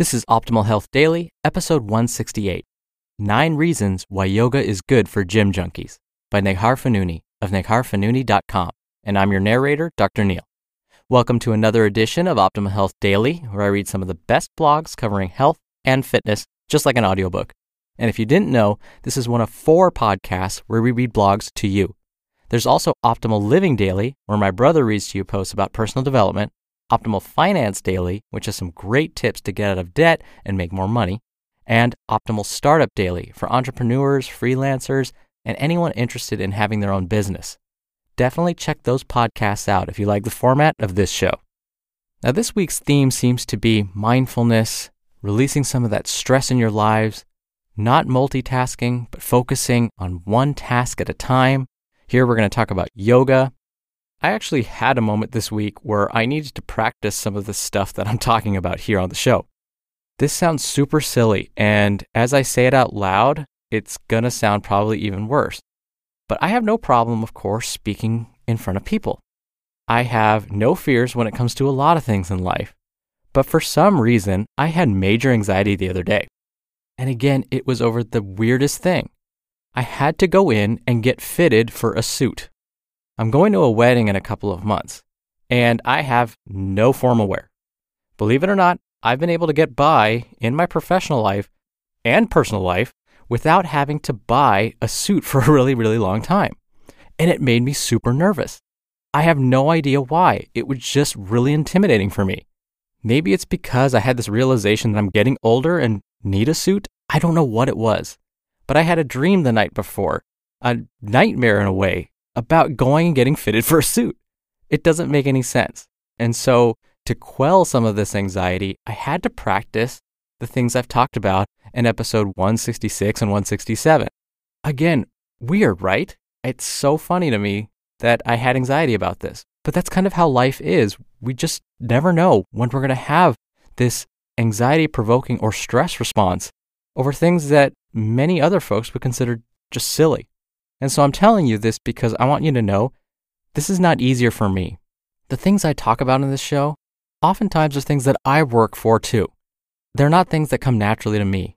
This is Optimal Health Daily, episode 168 Nine Reasons Why Yoga is Good for Gym Junkies by Neghar Fonooni of negharfonooni.com. And I'm your narrator, Dr. Neal. Welcome to another edition of Optimal Health Daily, where I read some of the best blogs covering health and fitness, just like an audiobook. And if you didn't know, this is one of four podcasts where we read blogs to you. There's also Optimal Living Daily, where my brother reads to you posts about personal development, Optimal Finance Daily, which has some great tips to get out of debt and make more money, and Optimal Startup Daily for entrepreneurs, freelancers, and anyone interested in having their own business. Definitely check those podcasts out if you like the format of this show. Now, this week's theme seems to be mindfulness, releasing some of that stress in your lives, not multitasking, but focusing on one task at a time. Here we're going to talk about yoga, I actually had a moment this week where I needed to practice some of the stuff that I'm talking about here on the show. This sounds super silly, and as I say it out loud, it's gonna sound probably even worse. But I have no problem, of course, speaking in front of people. I have no fears when it comes to a lot of things in life. But for some reason, I had major anxiety the other day. And again, it was over the weirdest thing. I had to go in and get fitted for a suit. I'm going to a wedding in a couple of months, and I have no formal wear. Believe it or not, I've been able to get by in my professional life and personal life without having to buy a suit for a really, really long time. And it made me super nervous. I have no idea why. It was just really intimidating for me. Maybe it's because I had this realization that I'm getting older and need a suit. I don't know what it was. But I had a dream the night before, a nightmare in a way, about going and getting fitted for a suit. It doesn't make any sense. And so, to quell some of this anxiety, I had to practice the things I've talked about in episode 166 and 167. Again, weird, right? It's so funny to me that I had anxiety about this. But that's kind of how life is. We just never know when we're going to have this anxiety provoking or stress response over things that many other folks would consider just silly. And so I'm telling you this because I want you to know this is not easier for me. The things I talk about in this show oftentimes are things that I work for too. They're not things that come naturally to me.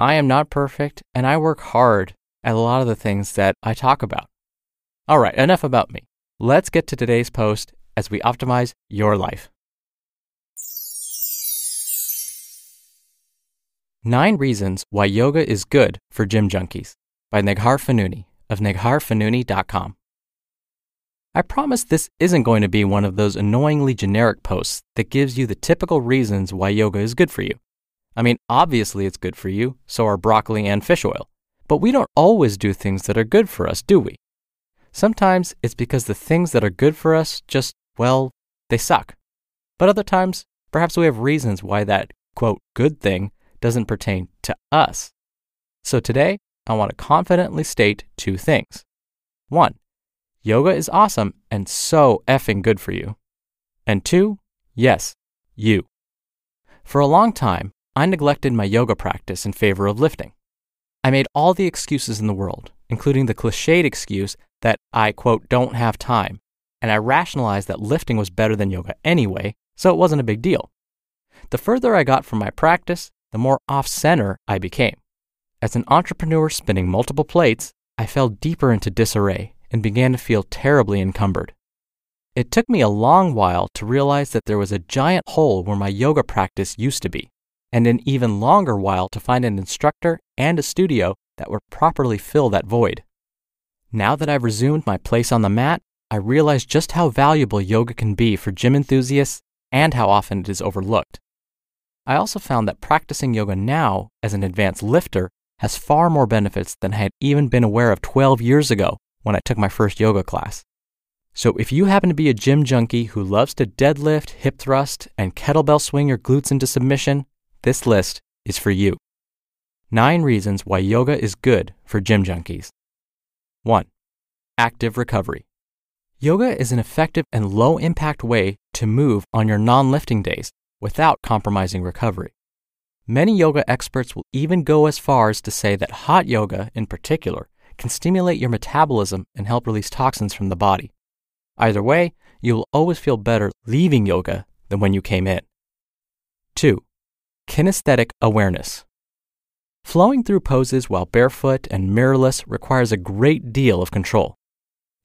I am not perfect and I work hard at a lot of the things that I talk about. All right, enough about me. Let's get to today's post as we optimize your life. Nine Reasons Why Yoga is Good for Gym Junkies by Neghar Fonooni of negharfonooni.com. I promise this isn't going to be one of those annoyingly generic posts that gives you the typical reasons why yoga is good for you. I mean, obviously it's good for you, so are broccoli and fish oil. But we don't always do things that are good for us, do we? Sometimes it's because the things that are good for us just, well, they suck. But other times, perhaps we have reasons why that, quote, good thing doesn't pertain to us. So today, I want to confidently state two things. One, yoga is awesome and so effing good for you. And two, yes, you. For a long time, I neglected my yoga practice in favor of lifting. I made all the excuses in the world, including the cliched excuse that I, quote, don't have time, and I rationalized that lifting was better than yoga anyway, so it wasn't a big deal. The further I got from my practice, the more off center I became. As an entrepreneur spinning multiple plates, I fell deeper into disarray and began to feel terribly encumbered. It took me a long while to realize that there was a giant hole where my yoga practice used to be, and an even longer while to find an instructor and a studio that would properly fill that void. Now that I've resumed my place on the mat, I realize just how valuable yoga can be for gym enthusiasts and how often it is overlooked. I also found that practicing yoga now as an advanced lifter has far more benefits than I had even been aware of 12 years ago when I took my first yoga class. So if you happen to be a gym junkie who loves to deadlift, hip thrust, and kettlebell swing your glutes into submission, this list is for you. Nine reasons why yoga is good for gym junkies. 1. Active recovery. Yoga is an effective and low impact way to move on your non lifting days without compromising recovery. Many yoga experts will even go as far as to say that hot yoga, in particular, can stimulate your metabolism and help release toxins from the body. Either way, you will always feel better leaving yoga than when you came in. 2. kinesthetic awareness. Flowing through poses while barefoot and mirrorless requires a great deal of control.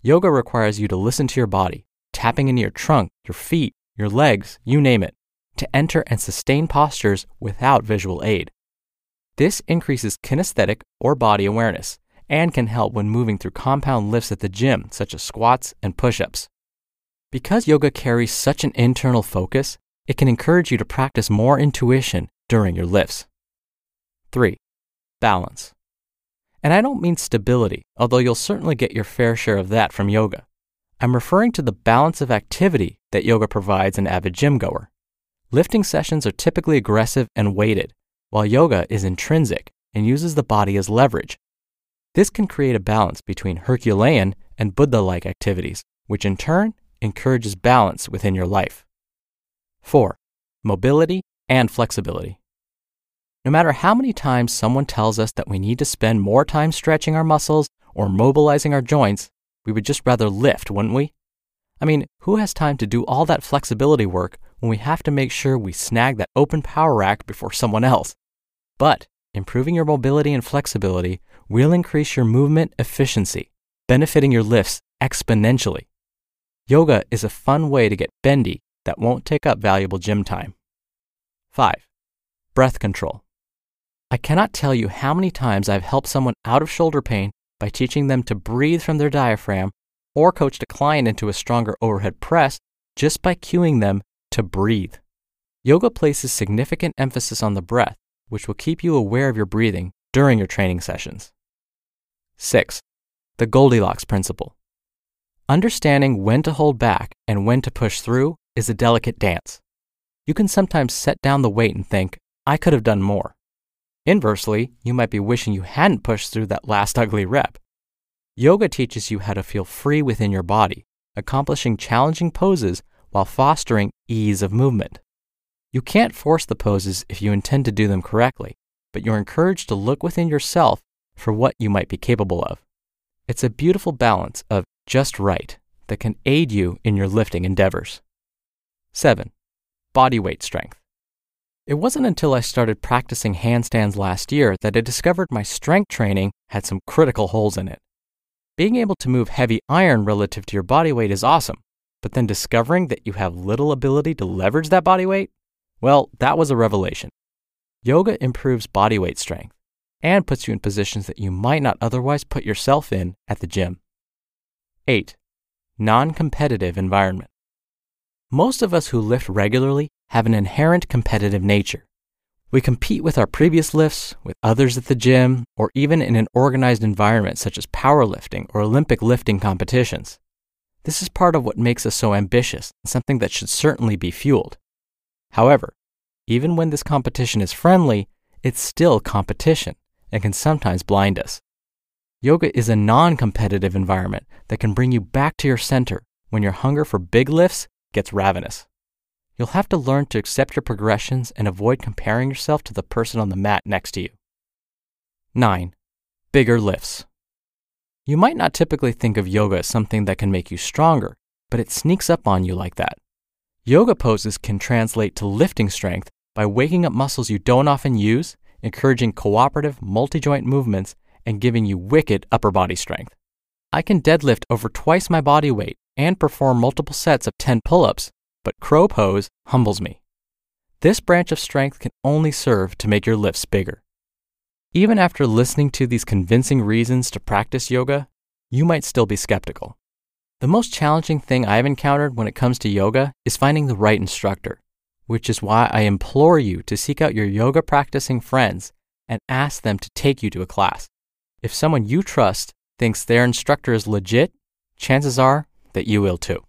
Yoga requires you to listen to your body, tapping into your trunk, your feet, your legs, you name it, to enter and sustain postures without visual aid. This increases kinesthetic or body awareness and can help when moving through compound lifts at the gym, such as squats and push ups. Because yoga carries such an internal focus, it can encourage you to practice more intuition during your lifts. 3 balance. And I don't mean stability, although you'll certainly get your fair share of that from yoga. I'm referring to the balance of activity that yoga provides an avid gym goer. Lifting sessions are typically aggressive and weighted, while yoga is intrinsic and uses the body as leverage. This can create a balance between Herculean and Buddha like activities, which in turn encourages balance within your life. 4. Mobility and flexibility. No matter how many times someone tells us that we need to spend more time stretching our muscles or mobilizing our joints, we would just rather lift, wouldn't we? I mean, who has time to do all that flexibility work when we have to make sure we snag that open power rack before someone else? But improving your mobility and flexibility will increase your movement efficiency, benefiting your lifts exponentially. Yoga is a fun way to get bendy that won't take up valuable gym time. 5. Breath control. I cannot tell you how many times I've helped someone out of shoulder pain by teaching them to breathe from their diaphragm or coached a client into a stronger overhead press just by cueing them to breathe. Yoga places significant emphasis on the breath, which will keep you aware of your breathing during your training sessions. 6. The Goldilocks Principle. Understanding when to hold back and when to push through is a delicate dance. You can sometimes set down the weight and think, I could have done more. Inversely, you might be wishing you hadn't pushed through that last ugly rep. Yoga teaches you how to feel free within your body, accomplishing challenging poses while fostering ease of movement. You can't force the poses if you intend to do them correctly, but you're encouraged to look within yourself for what you might be capable of. It's a beautiful balance of just right that can aid you in your lifting endeavors. 7. Body weight strength. It wasn't until I started practicing handstands last year that I discovered my strength training had some critical holes in it. Being able to move heavy iron relative to your body weight is awesome, but then discovering that you have little ability to leverage that body weight? Well, that was a revelation. Yoga improves body weight strength and puts you in positions that you might not otherwise put yourself in at the gym. 8. Non competitive environment. Most of us who lift regularly have an inherent competitive nature. We compete with our previous lifts, with others at the gym, or even in an organized environment such as powerlifting or Olympic lifting competitions. This is part of what makes us so ambitious and something that should certainly be fueled. However, even when this competition is friendly, it's still competition and can sometimes blind us. Yoga is a non competitive environment that can bring you back to your center when your hunger for big lifts gets ravenous. You'll have to learn to accept your progressions and avoid comparing yourself to the person on the mat next to you. 9. Bigger lifts. You might not typically think of yoga as something that can make you stronger, but it sneaks up on you like that. Yoga poses can translate to lifting strength by waking up muscles you don't often use, encouraging cooperative multi joint movements, and giving you wicked upper body strength. I can deadlift over twice my body weight and perform multiple sets of 10 pull ups but crow pose humbles me. This branch of strength can only serve to make your lifts bigger. Even after listening to these convincing reasons to practice yoga, you might still be skeptical. The most challenging thing I've encountered when it comes to yoga is finding the right instructor, which is why I implore you to seek out your yoga practicing friends and ask them to take you to a class. If someone you trust thinks their instructor is legit, chances are that you will too.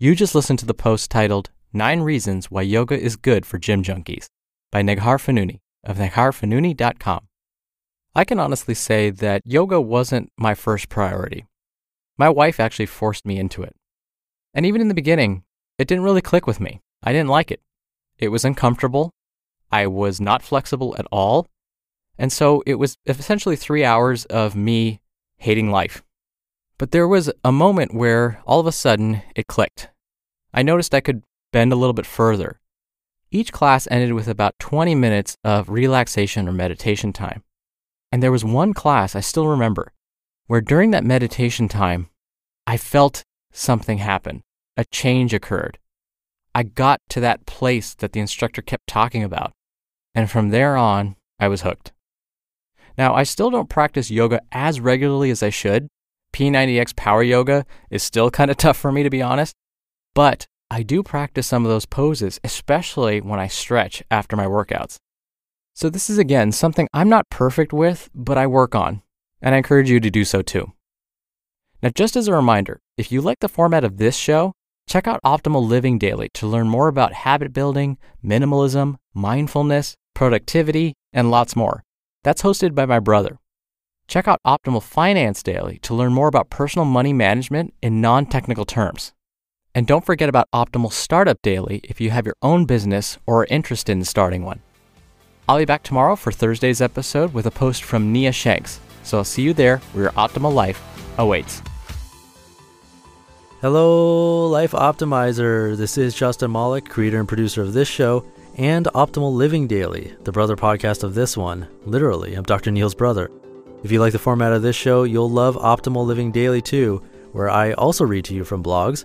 You just listened to the post titled Nine Reasons Why Yoga is Good for Gym Junkies by Neghar Fonooni of negharfonooni.com. I can honestly say that yoga wasn't my first priority. My wife actually forced me into it. And even in the beginning, it didn't really click with me. I didn't like it. It was uncomfortable. I was not flexible at all. And so it was essentially three hours of me hating life. But there was a moment where all of a sudden it clicked. I noticed I could bend a little bit further. Each class ended with about 20 minutes of relaxation or meditation time. And there was one class I still remember where during that meditation time, I felt something happen. A change occurred. I got to that place that the instructor kept talking about. And from there on, I was hooked. Now, I still don't practice yoga as regularly as I should. P90X Power Yoga is still kind of tough for me, to be honest. But I do practice some of those poses, especially when I stretch after my workouts. So, this is again something I'm not perfect with, but I work on, and I encourage you to do so too. Now, just as a reminder, if you like the format of this show, check out Optimal Living Daily to learn more about habit building, minimalism, mindfulness, productivity, and lots more. That's hosted by my brother. Check out Optimal Finance Daily to learn more about personal money management in non technical terms. And don't forget about Optimal Startup Daily if you have your own business or are interested in starting one. I'll be back tomorrow for Thursday's episode with a post from Nia Shanks. So I'll see you there where your optimal life awaits. Hello, Life Optimizer. This is Justin Malik, creator and producer of this show and Optimal Living Daily, the brother podcast of this one. Literally, I'm Dr. Neal's brother. If you like the format of this show, you'll love Optimal Living Daily too, where I also read to you from blogs,